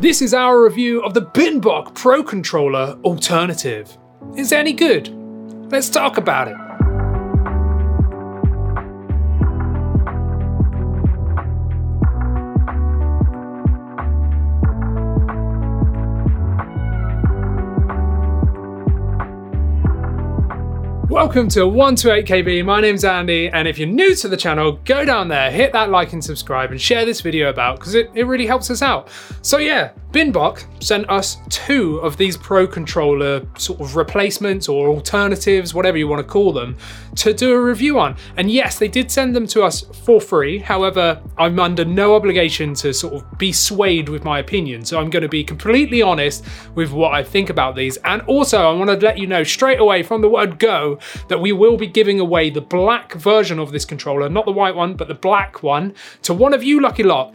This is our review of the Binbok Pro Controller Alternative. Is it any good? Let's talk about it. Welcome to 128KB, my name's Andy, and if you're new to the channel, go down there, hit that like and subscribe, and share this video about, because it, it really helps us out. So yeah, Binbok sent us two of these Pro Controller sort of replacements or alternatives, whatever you want to call them, to do a review on. And yes, they did send them to us for free, however, I'm under no obligation to sort of be swayed with my opinion, so I'm going to be completely honest with what I think about these. And also, I want to let you know straight away from the word go that we will be giving away the black version of this controller, not the white one, but the black one, to one of you lucky lot.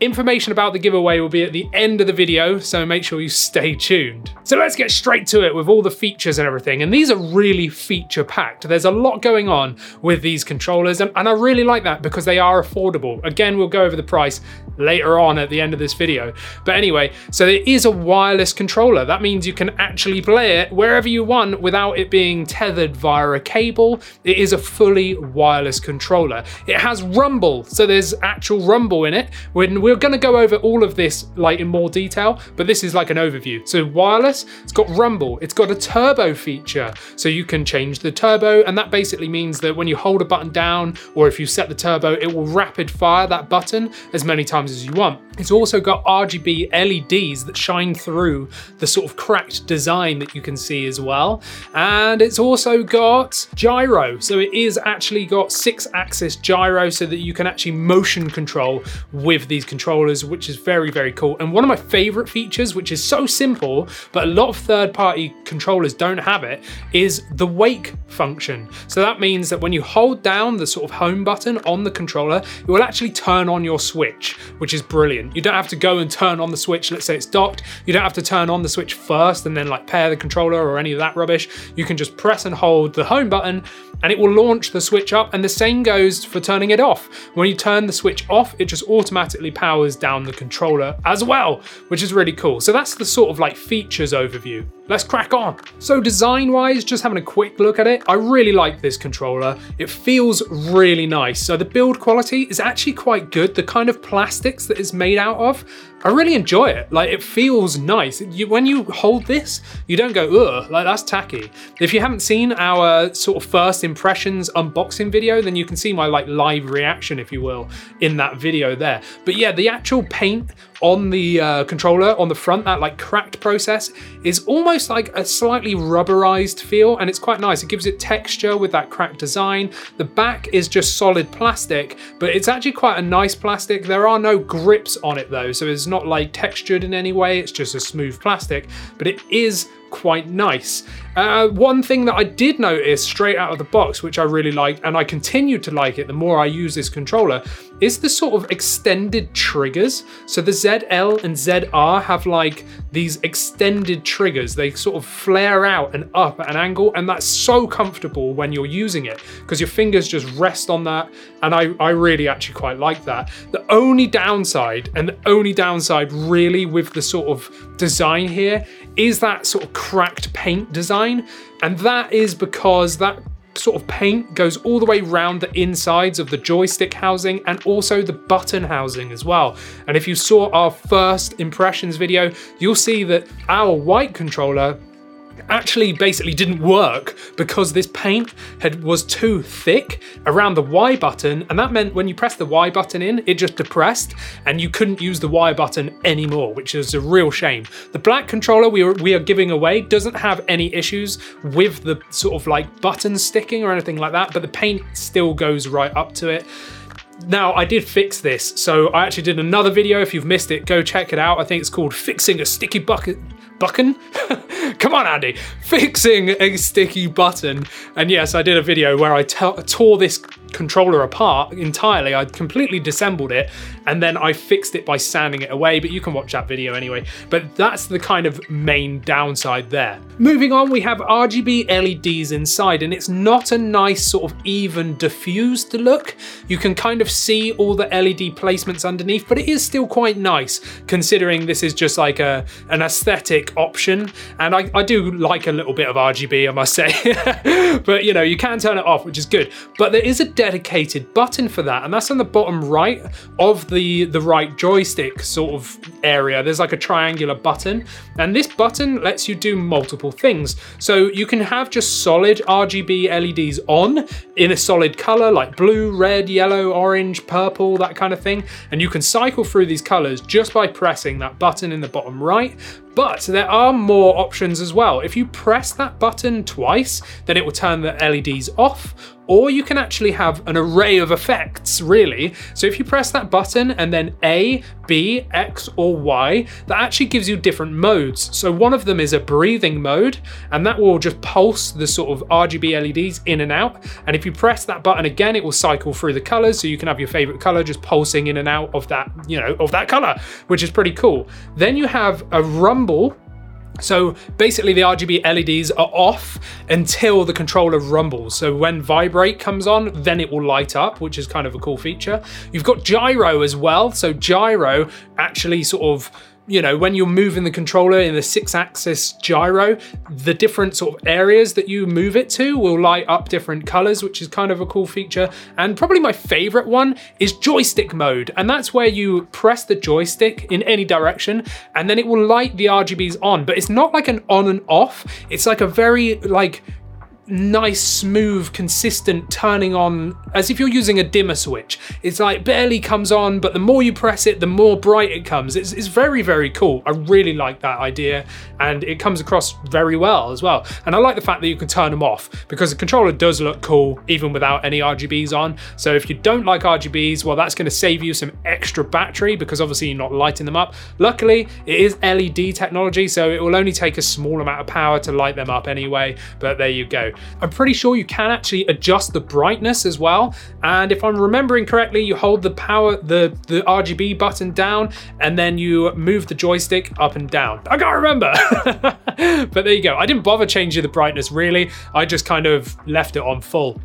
Information about the giveaway will be at the end of the video, so make sure you stay tuned. So let's get straight to it with all the features and everything. And these are really feature packed. There's a lot going on with these controllers, and, and I really like that because they are affordable. Again, we'll go over the price later on at the end of this video. But anyway, so it is a wireless controller. That means you can actually play it wherever you want without it being tethered via a cable. It is a fully wireless controller. It has rumble, so there's actual rumble in it. When we're going to go over all of this like in more detail, but this is like an overview. So wireless, it's got rumble, it's got a turbo feature, so you can change the turbo, and that basically means that when you hold a button down, or if you set the turbo, it will rapid fire that button as many times as you want. It's also got RGB LEDs that shine through the sort of cracked design that you can see as well. And it's also got gyro. So it is actually got six axis gyro so that you can actually motion control with these controllers, which is very, very cool. And one of my favorite features, which is so simple, but a lot of third party controllers don't have it, is the wake function. So that means that when you hold down the sort of home button on the controller, it will actually turn on your switch, which is brilliant. You don't have to go and turn on the switch, let's say it's docked. You don't have to turn on the switch first and then like pair the controller or any of that rubbish. You can just press and hold the home button and it will launch the switch up. And the same goes for turning it off. When you turn the switch off, it just automatically powers down the controller as well, which is really cool. So that's the sort of like features overview. Let's crack on. So design wise, just having a quick look at it, I really like this controller. It feels really nice. So the build quality is actually quite good. The kind of plastics that it's made out of, I really enjoy it. Like it feels nice. You, when you hold this, you don't go, ugh, like that's tacky. If you haven't seen our sort of first impressions unboxing video, then you can see my like live reaction, if you will, in that video there. But yeah, the actual paint on the uh, controller on the front, that like cracked process is almost like a slightly rubberized feel and it's quite nice. It gives it texture with that cracked design. The back is just solid plastic, but it's actually quite a nice plastic. There are no grips on it though, so it's not like textured in any way. It's just a smooth plastic, but it is quite nice. Uh, one thing that I did notice straight out of the box, which I really liked, and I continued to like it the more I use this controller, is the sort of extended triggers. So the ZL and ZR have like these extended triggers. They sort of flare out and up at an angle, and that's so comfortable when you're using it because your fingers just rest on that. And I, I really actually quite like that. The only downside, and the only downside really with the sort of design here, is that sort of cracked paint design. And that is because that sort of paint goes all the way round the insides of the joystick housing and also the button housing as well. And if you saw our first impressions video, you'll see that our white controller actually basically didn't work because this paint had was too thick around the Y button and that meant when you press the Y button in it just depressed and you couldn't use the Y button anymore which is a real shame. The black controller we are, we are giving away doesn't have any issues with the sort of like button sticking or anything like that but the paint still goes right up to it. Now, I did fix this, so I actually did another video. If you've missed it, go check it out. I think it's called Fixing a Sticky Bucket Bucken? Come on, Andy. Fixing a sticky button. And yes, I did a video where I tore this controller apart entirely. I completely disassembled it and then I fixed it by sanding it away, but you can watch that video anyway. But that's the kind of main downside there. Moving on, we have RGB LEDs inside, and it's not a nice sort of even diffused look. You can kind of see all the LED placements underneath, but it is still quite nice considering this is just like a an aesthetic option. And I, I do like a little bit of RGB, I must say. but you know, you can turn it off, which is good. But there is a dedicated button for that, and that's on the bottom right of the, the right joystick sort of area. There's like a triangular button, and this button lets you do multiple things. So you can have just solid RGB LEDs on in a solid color like blue, red, yellow, orange, purple, that kind of thing. And you can cycle through these colors just by pressing that button in the bottom right. But there are more options as well. If you press that button twice, then it will turn the LEDs off, or you can actually have an array of effects, really. So if you press that button and then A, B, X, or Y, that actually gives you different modes. So one of them is a breathing mode, and that will just pulse the sort of RGB LEDs in and out. And if you press that button again, it will cycle through the colors, so you can have your favorite color just pulsing in and out of that, you know, of that color, which is pretty cool. Then you have a rumble. So basically the RGB LEDs are off until the controller rumbles. So when vibrate comes on, then it will light up, which is kind of a cool feature. You've got gyro as well. So gyro actually sort of you know, when you're moving the controller in the six axis gyro, the different sort of areas that you move it to will light up different colors, which is kind of a cool feature. And probably my favorite one is joystick mode. And that's where you press the joystick in any direction and then it will light the RGBs on, but it's not like an on and off. It's like a very like nice, smooth, consistent turning on as if you're using a dimmer switch. It's like barely comes on, but the more you press it, the more bright it comes. It's, it's very, very cool. I really like that idea and it comes across very well as well. And I like the fact that you can turn them off because the controller does look cool even without any RGBs on. So if you don't like RGBs, well, that's going to save you some extra battery because obviously you're not lighting them up. Luckily, it is LED technology, so it will only take a small amount of power to light them up anyway, but there you go. I'm pretty sure you can actually adjust the brightness as well. And if I'm remembering correctly, you hold the power, the, the RGB button down, and then you move the joystick up and down. I can't remember. but there you go. I didn't bother changing the brightness really. I just kind of left it on full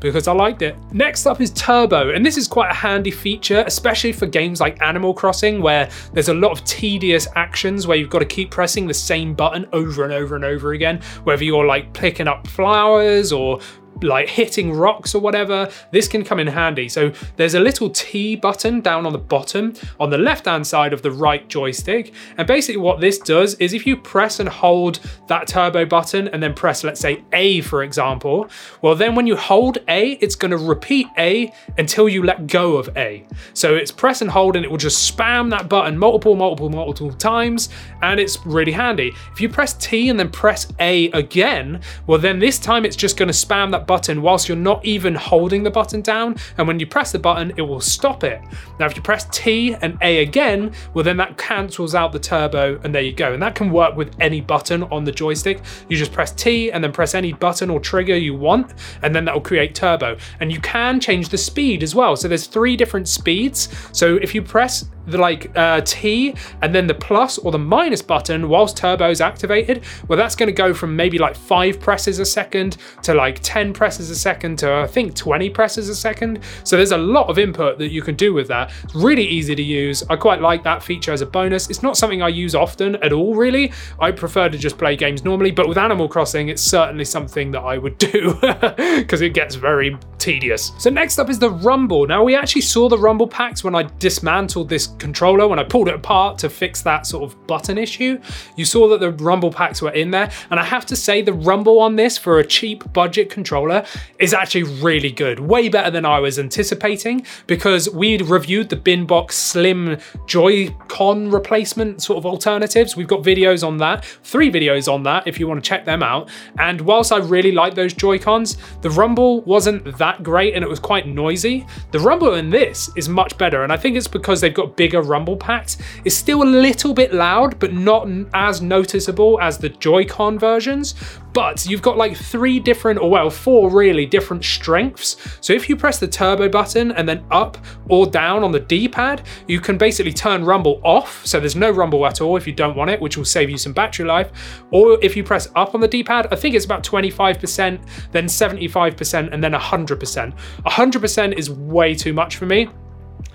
because I liked it. Next up is Turbo, and this is quite a handy feature, especially for games like Animal Crossing, where there's a lot of tedious actions where you've got to keep pressing the same button over and over and over again, whether you're like picking up flowers or like hitting rocks or whatever, this can come in handy. So there's a little T button down on the bottom on the left hand side of the right joystick. And basically what this does is if you press and hold that turbo button and then press, let's say A, for example, well, then when you hold A, it's going to repeat A until you let go of A. So it's press and hold and it will just spam that button multiple, multiple, multiple times. And it's really handy. If you press T and then press A again, well, then this time it's just going to spam that button whilst you're not even holding the button down. And when you press the button, it will stop it. Now, if you press T and A again, well, then that cancels out the turbo and there you go. And that can work with any button on the joystick. You just press T and then press any button or trigger you want, and then that will create turbo. And you can change the speed as well. So there's three different speeds. So if you press the like uh, T and then the plus or the minus button whilst turbo is activated, well, that's going to go from maybe like five presses a second to like 10 presses a second to I think 20 presses a second. So there's a lot of input that you can do with that. It's really easy to use. I quite like that feature as a bonus. It's not something I use often at all, really. I prefer to just play games normally, but with Animal Crossing, it's certainly something that I would do because it gets very tedious. So next up is the Rumble. Now we actually saw the Rumble packs when I dismantled this controller when I pulled it apart to fix that sort of button issue. You saw that the rumble packs were in there. And I have to say the rumble on this for a cheap budget controller is actually really good. Way better than I was anticipating because we'd reviewed the Binbok Slim Joy-Con replacement sort of alternatives. We've got videos on that, three videos on that if you want to check them out. And whilst I really like those Joy-Cons, the rumble wasn't that great and it was quite noisy. The rumble in this is much better. And I think it's because they've got big bigger rumble packs. It's still a little bit loud, but not as noticeable as the Joy-Con versions. But you've got like three different, or well, four really different strengths. So if you press the turbo button and then up or down on the D-pad, you can basically turn rumble off. So there's no rumble at all if you don't want it, which will save you some battery life. Or if you press up on the D-pad, I think it's about 25%, then 75%, and then 100%. 100% is way too much for me.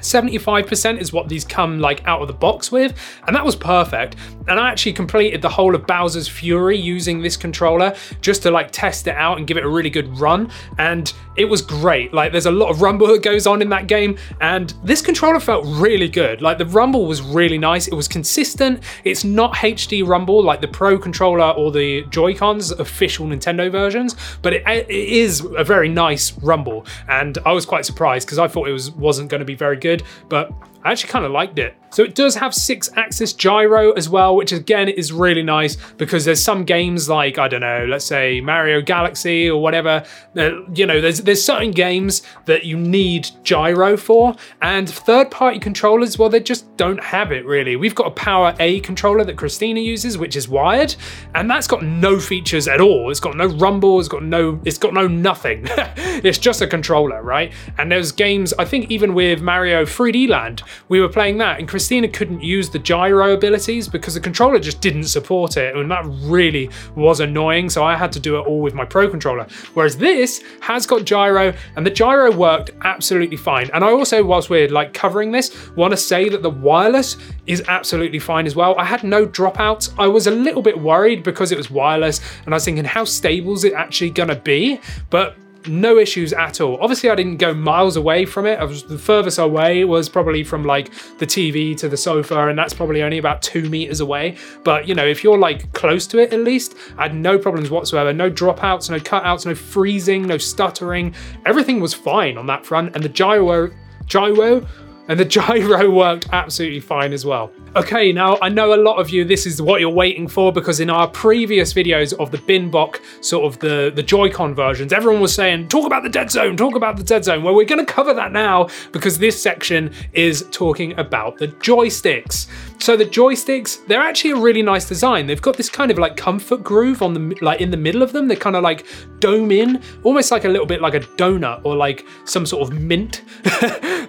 75% is what these come like out of the box with, and that was perfect. And I actually completed the whole of Bowser's Fury using this controller just to like test it out and give it a really good run. And it was great. Like there's a lot of rumble that goes on in that game, and this controller felt really good. Like the rumble was really nice. It was consistent. It's not HD rumble like the Pro controller or the Joy-Cons official Nintendo versions, but it, it is a very nice rumble. And I was quite surprised because I thought it was wasn't going to be very good, but I actually kind of liked it. So it does have six axis gyro as well, which again is really nice because there's some games like, I don't know, let's say Mario Galaxy or whatever, uh, you know, there's, there's certain games that you need gyro for and third party controllers, well, they just don't have it really. We've got a Power A controller that Christina uses, which is wired and that's got no features at all. It's got no rumble, it's got no, it's got no nothing. it's just a controller, right? And there's games, I think even with Mario 3D Land, we were playing that and Christina couldn't use the gyro abilities because the controller just didn't support it, and that really was annoying. So I had to do it all with my Pro controller. Whereas this has got gyro, and the gyro worked absolutely fine. And I also, whilst we're like covering this, want to say that the wireless is absolutely fine as well. I had no dropouts. I was a little bit worried because it was wireless, and I was thinking, how stable is it actually gonna be? But no issues at all. Obviously, I didn't go miles away from it. I was the furthest away was probably from like the TV to the sofa, and that's probably only about two meters away. But you know, if you're like close to it, at least, I had no problems whatsoever. No dropouts, no cutouts, no freezing, no stuttering. Everything was fine on that front, and the gyro, gyro, and the gyro worked absolutely fine as well. Okay, now I know a lot of you, this is what you're waiting for because in our previous videos of the Binbok, sort of the, the Joy-Con versions, everyone was saying, talk about the dead zone, talk about the dead zone. Well, we're gonna cover that now because this section is talking about the joysticks. So the joysticks, they're actually a really nice design. They've got this kind of like comfort groove on the, like in the middle of them. They're kind of like dome in, almost like a little bit like a donut or like some sort of mint.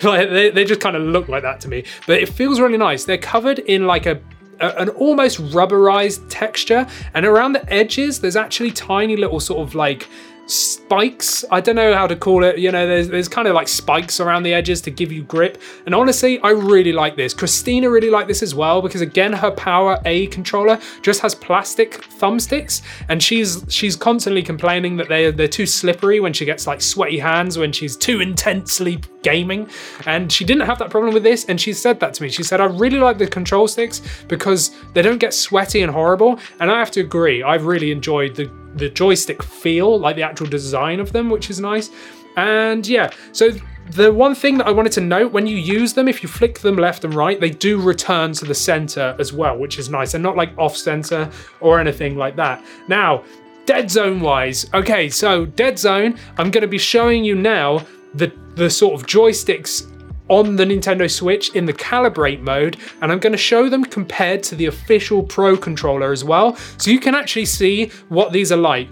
like they, they just kind of look like that to me, but it feels really nice. They're covered in like a an almost rubberized texture, and around the edges, there's actually tiny little sort of like spikes. I don't know how to call it. You know, there's there's kind of like spikes around the edges to give you grip. And honestly, I really like this. Christina really liked this as well because again, her Power A controller just has plastic thumbsticks, and she's she's constantly complaining that they they're too slippery when she gets like sweaty hands when she's too intensely gaming. And she didn't have that problem with this, and she said that to me. She said, I really like the control sticks because they don't get sweaty and horrible. And I have to agree, I've really enjoyed the the joystick feel, like the actual design of them, which is nice. And yeah, so the one thing that I wanted to note when you use them, if you flick them left and right, they do return to the center as well, which is nice. They're not like off center or anything like that. Now, Dead Zone wise, okay, so Dead Zone, I'm going to be showing you now the the sort of joysticks on the Nintendo Switch in the calibrate mode, and I'm going to show them compared to the official Pro controller as well, so you can actually see what these are like.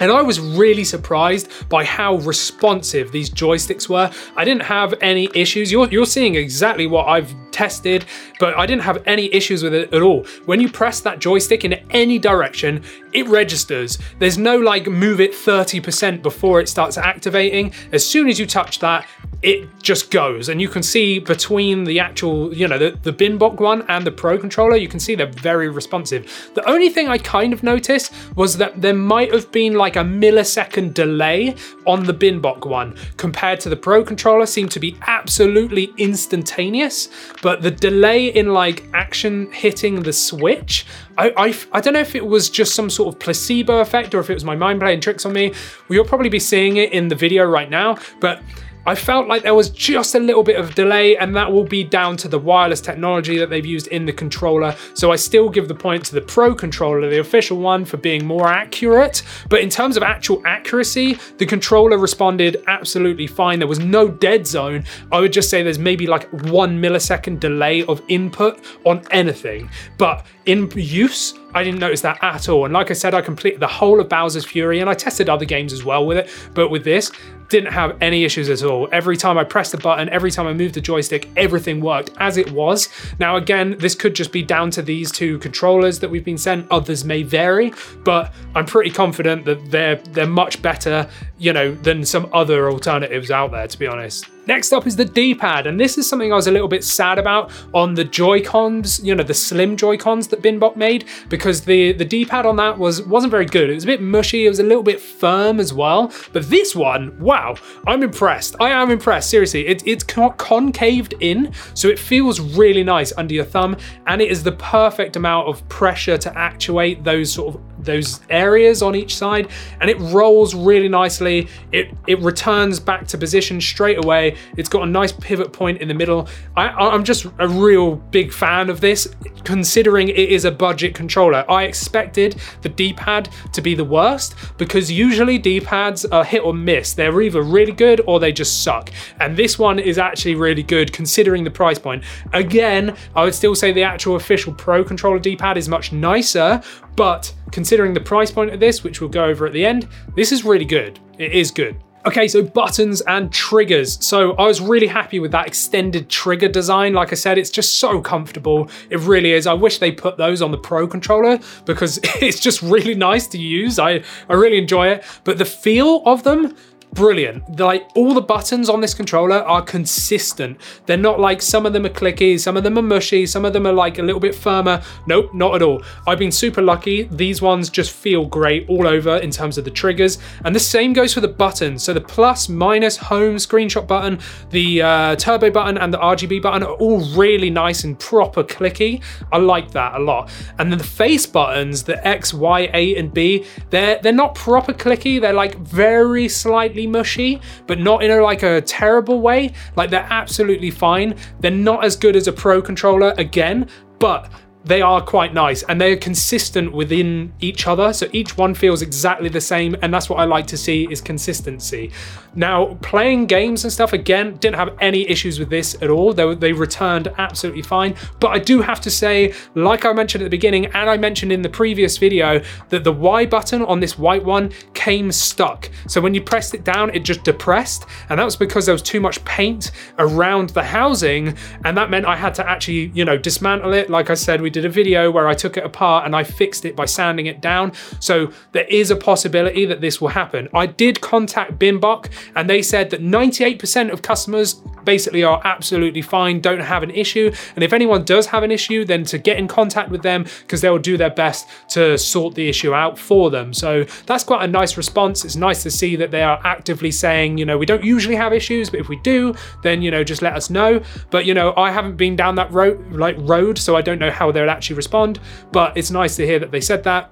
And I was really surprised by how responsive these joysticks were. I didn't have any issues. You're, you're seeing exactly what I've tested, but I didn't have any issues with it at all. When you press that joystick in any direction, it registers. There's no like move it 30% before it starts activating. As soon as you touch that, it just goes. And you can see between the actual you know the, the binbok one and the pro controller you can see they're very responsive. The only thing i kind of noticed was that there might have been like a millisecond delay on the binbok one compared to the pro controller seemed to be absolutely instantaneous but the delay in like action hitting the switch I, I, I don't know if it was just some sort of placebo effect or if it was my mind playing tricks on me. Well, you'll probably be seeing it in the video right now but I felt like there was just a little bit of delay, and that will be down to the wireless technology that they've used in the controller. So I still give the point to the Pro controller, the official one, for being more accurate. But in terms of actual accuracy, the controller responded absolutely fine. There was no dead zone. I would just say there's maybe like one millisecond delay of input on anything. But in use, I didn't notice that at all. And like I said, I completed the whole of Bowser's Fury and I tested other games as well with it. But with this, didn't have any issues at all. Every time I pressed the button, every time I moved the joystick, everything worked as it was. Now, again, this could just be down to these two controllers that we've been sent. Others may vary, but I'm pretty confident that they're they're much better, you know, than some other alternatives out there, to be honest. Next up is the D-pad, and this is something I was a little bit sad about on the Joy-Cons, you know, the slim Joy-Cons that Binbok made, because the, the D-pad on that was, wasn't very good. It was a bit mushy, it was a little bit firm as well, but this one, wow, I'm impressed. I am impressed, seriously. It, it's concaved in, so it feels really nice under your thumb, and it is the perfect amount of pressure to actuate those sort of those areas on each side and it rolls really nicely it it returns back to position straight away it's got a nice pivot point in the middle. I, I'm just a real big fan of this, considering it is a budget controller. I expected the D-pad to be the worst because usually D-pads are hit or miss. They're either really good or they just suck. And this one is actually really good considering the price point. Again, I would still say the actual official Pro controller D-pad is much nicer, but considering the price point of this, which we'll go over at the end, this is really good. It is good. Okay, so buttons and triggers. So I was really happy with that extended trigger design. Like I said, it's just so comfortable. It really is. I wish they put those on the Pro controller because it's just really nice to use. I, I really enjoy it. But the feel of them, brilliant. Like all the buttons on this controller are consistent. They're not like some of them are clicky, some of them are mushy, some of them are like a little bit firmer. Nope, not at all. I've been super lucky. These ones just feel great all over in terms of the triggers. And the same goes for the buttons. So the plus, minus, home, screenshot button, the uh, turbo button and the RGB button are all really nice and proper clicky. I like that a lot. And then the face buttons, the X, Y, A, and B, they're they're not proper clicky. They're like very slightly slightly mushy, but not in a like a terrible way. Like they're absolutely fine. They're not as good as a pro controller again, but they are quite nice and they're consistent within each other. So each one feels exactly the same and that's what i like to see is consistency. Now playing games and stuff again didn't have any issues with this at all. They, they returned absolutely fine. But i do have to say like i mentioned at the beginning and i mentioned in the previous video that the y button on this white one came stuck. So when you pressed it down it just depressed and that was because there was too much paint around the housing and that meant i had to actually you know dismantle it. Like i said we did a video where I took it apart and I fixed it by sanding it down. So there is a possibility that this will happen. I did contact Binbok and they said that 98% of customers basically are absolutely fine, don't have an issue. And if anyone does have an issue, then to get in contact with them because they will do their best to sort the issue out for them. So that's quite a nice response. It's nice to see that they are actively saying, you know, we don't usually have issues, but if we do, then, you know, just let us know. But, you know, I haven't been down that road, like road, so I don't know how they'll actually respond, but it's nice to hear that they said that.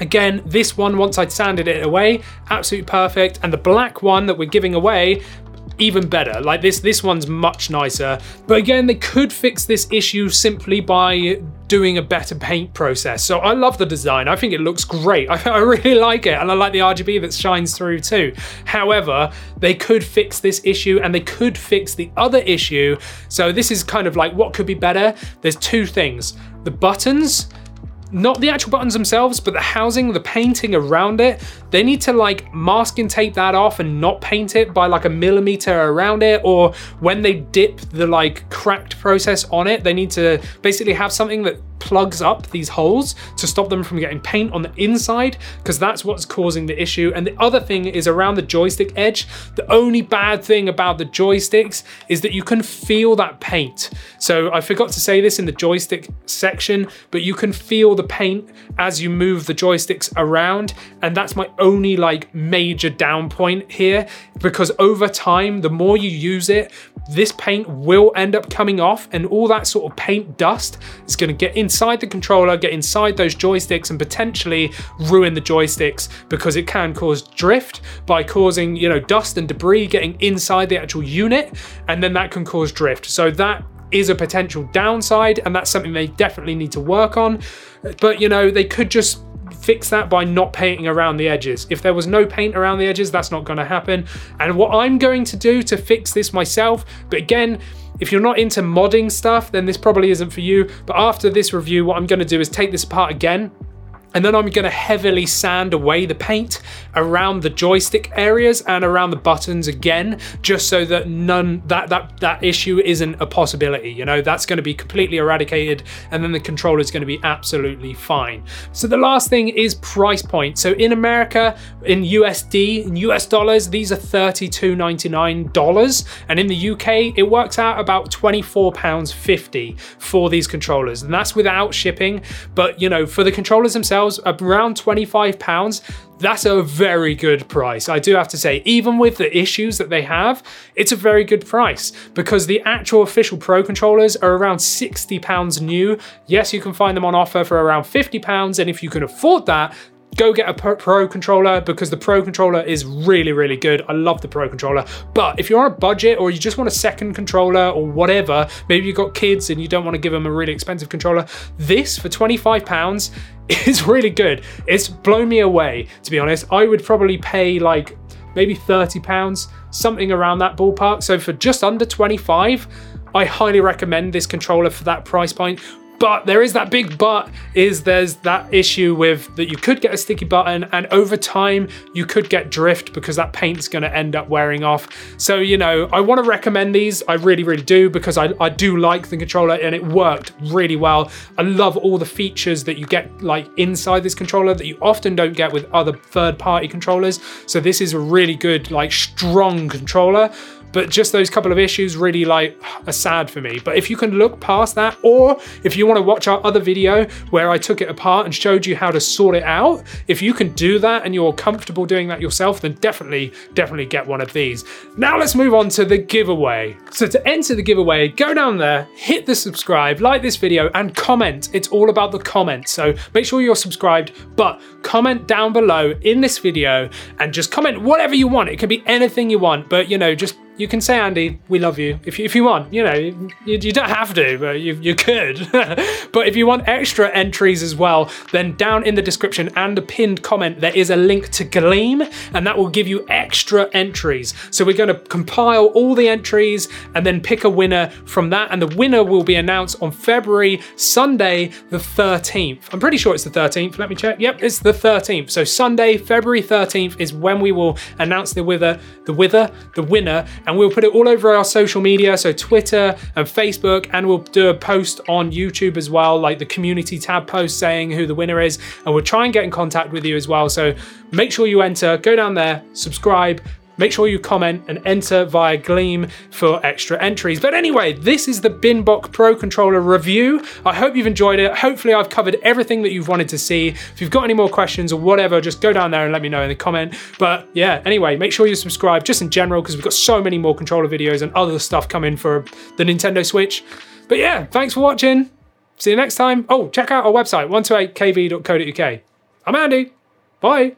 Again, this one, once I'd sanded it away, absolutely perfect. And the black one that we're giving away, even better. Like this, this one's much nicer. But again, they could fix this issue simply by doing a better paint process. So I love the design. I think it looks great. I, I really like it. And I like the RGB that shines through too. However, they could fix this issue and they could fix the other issue. So this is kind of like what could be better. There's two things. The buttons, not the actual buttons themselves, but the housing, the painting around it, they need to like masking tape that off and not paint it by like a millimeter around it. Or when they dip the like cracked process on it, they need to basically have something that plugs up these holes to stop them from getting paint on the inside because that's what's causing the issue. And the other thing is around the joystick edge. The only bad thing about the joysticks is that you can feel that paint. So I forgot to say this in the joystick section, but you can feel the paint as you move the joysticks around. And that's my only like major down point here because over time, the more you use it, this paint will end up coming off and all that sort of paint dust is going to get into inside the controller, get inside those joysticks, and potentially ruin the joysticks because it can cause drift by causing, you know, dust and debris getting inside the actual unit, and then that can cause drift. So that is a potential downside, and that's something they definitely need to work on. But you know, they could just fix that by not painting around the edges. If there was no paint around the edges, that's not going to happen. And what I'm going to do to fix this myself, but again, if you're not into modding stuff, then this probably isn't for you. But after this review, what I'm going to do is take this apart again and then I'm going to heavily sand away the paint around the joystick areas and around the buttons again, just so that none that that that issue isn't a possibility. You know, that's going to be completely eradicated, and then the controller is going to be absolutely fine. So the last thing is price point. So in America, in USD, in US dollars, these are $32.99, and in the UK, it works out about £24.50 for these controllers, and that's without shipping. But you know, for the controllers themselves around 25 pounds. That's a very good price, I do have to say. Even with the issues that they have, it's a very good price because the actual official Pro controllers are around 60 pounds new. Yes, you can find them on offer for around 50 pounds, and if you can afford that, go get a pro controller because the pro controller is really really good i love the pro controller but if you're on a budget or you just want a second controller or whatever maybe you've got kids and you don't want to give them a really expensive controller this for 25 pounds is really good. It's blown me away to be honest. I would probably pay like maybe 30 pounds something around that ballpark. So for just under 25 I highly recommend this controller for that price point. But there is that big but is there's that issue with that you could get a sticky button and over time you could get drift because that paint's going to end up wearing off. So, you know, I want to recommend these. I really, really do because I, I do like the controller and it worked really well. I love all the features that you get like inside this controller that you often don't get with other third party controllers. So this is a really good, like strong controller but just those couple of issues really like are sad for me. But if you can look past that, or if you want to watch our other video where I took it apart and showed you how to sort it out, if you can do that and you're comfortable doing that yourself, then definitely, definitely get one of these. Now let's move on to the giveaway. So to enter the giveaway, go down there, hit the subscribe, like this video, and comment. It's all about the comments. So make sure you're subscribed, but comment down below in this video and just comment whatever you want. It can be anything you want, but you know, just you can say, Andy, we love you if you, if you want. You know, you, you don't have to, but you, you could. but if you want extra entries as well, then down in the description and the pinned comment, there is a link to Gleam, and that will give you extra entries. So we're going to compile all the entries and then pick a winner from that, and the winner will be announced on February Sunday, the 13th. I'm pretty sure it's the 13th. Let me check. Yep, it's the 13th. So Sunday, February 13th is when we will announce the wither, the wither, the winner and we'll put it all over our social media, so Twitter and Facebook, and we'll do a post on YouTube as well, like the community tab post saying who the winner is, and we'll try and get in contact with you as well. So make sure you enter, go down there, subscribe, Make sure you comment and enter via Gleam for extra entries. But anyway, this is the Binbok Pro Controller review. I hope you've enjoyed it. Hopefully I've covered everything that you've wanted to see. If you've got any more questions or whatever, just go down there and let me know in the comment. But yeah, anyway, make sure you subscribe just in general because we've got so many more controller videos and other stuff coming for the Nintendo Switch. But yeah, thanks for watching. See you next time. Oh, check out our website, 128kb.co.uk. I'm Andy. Bye.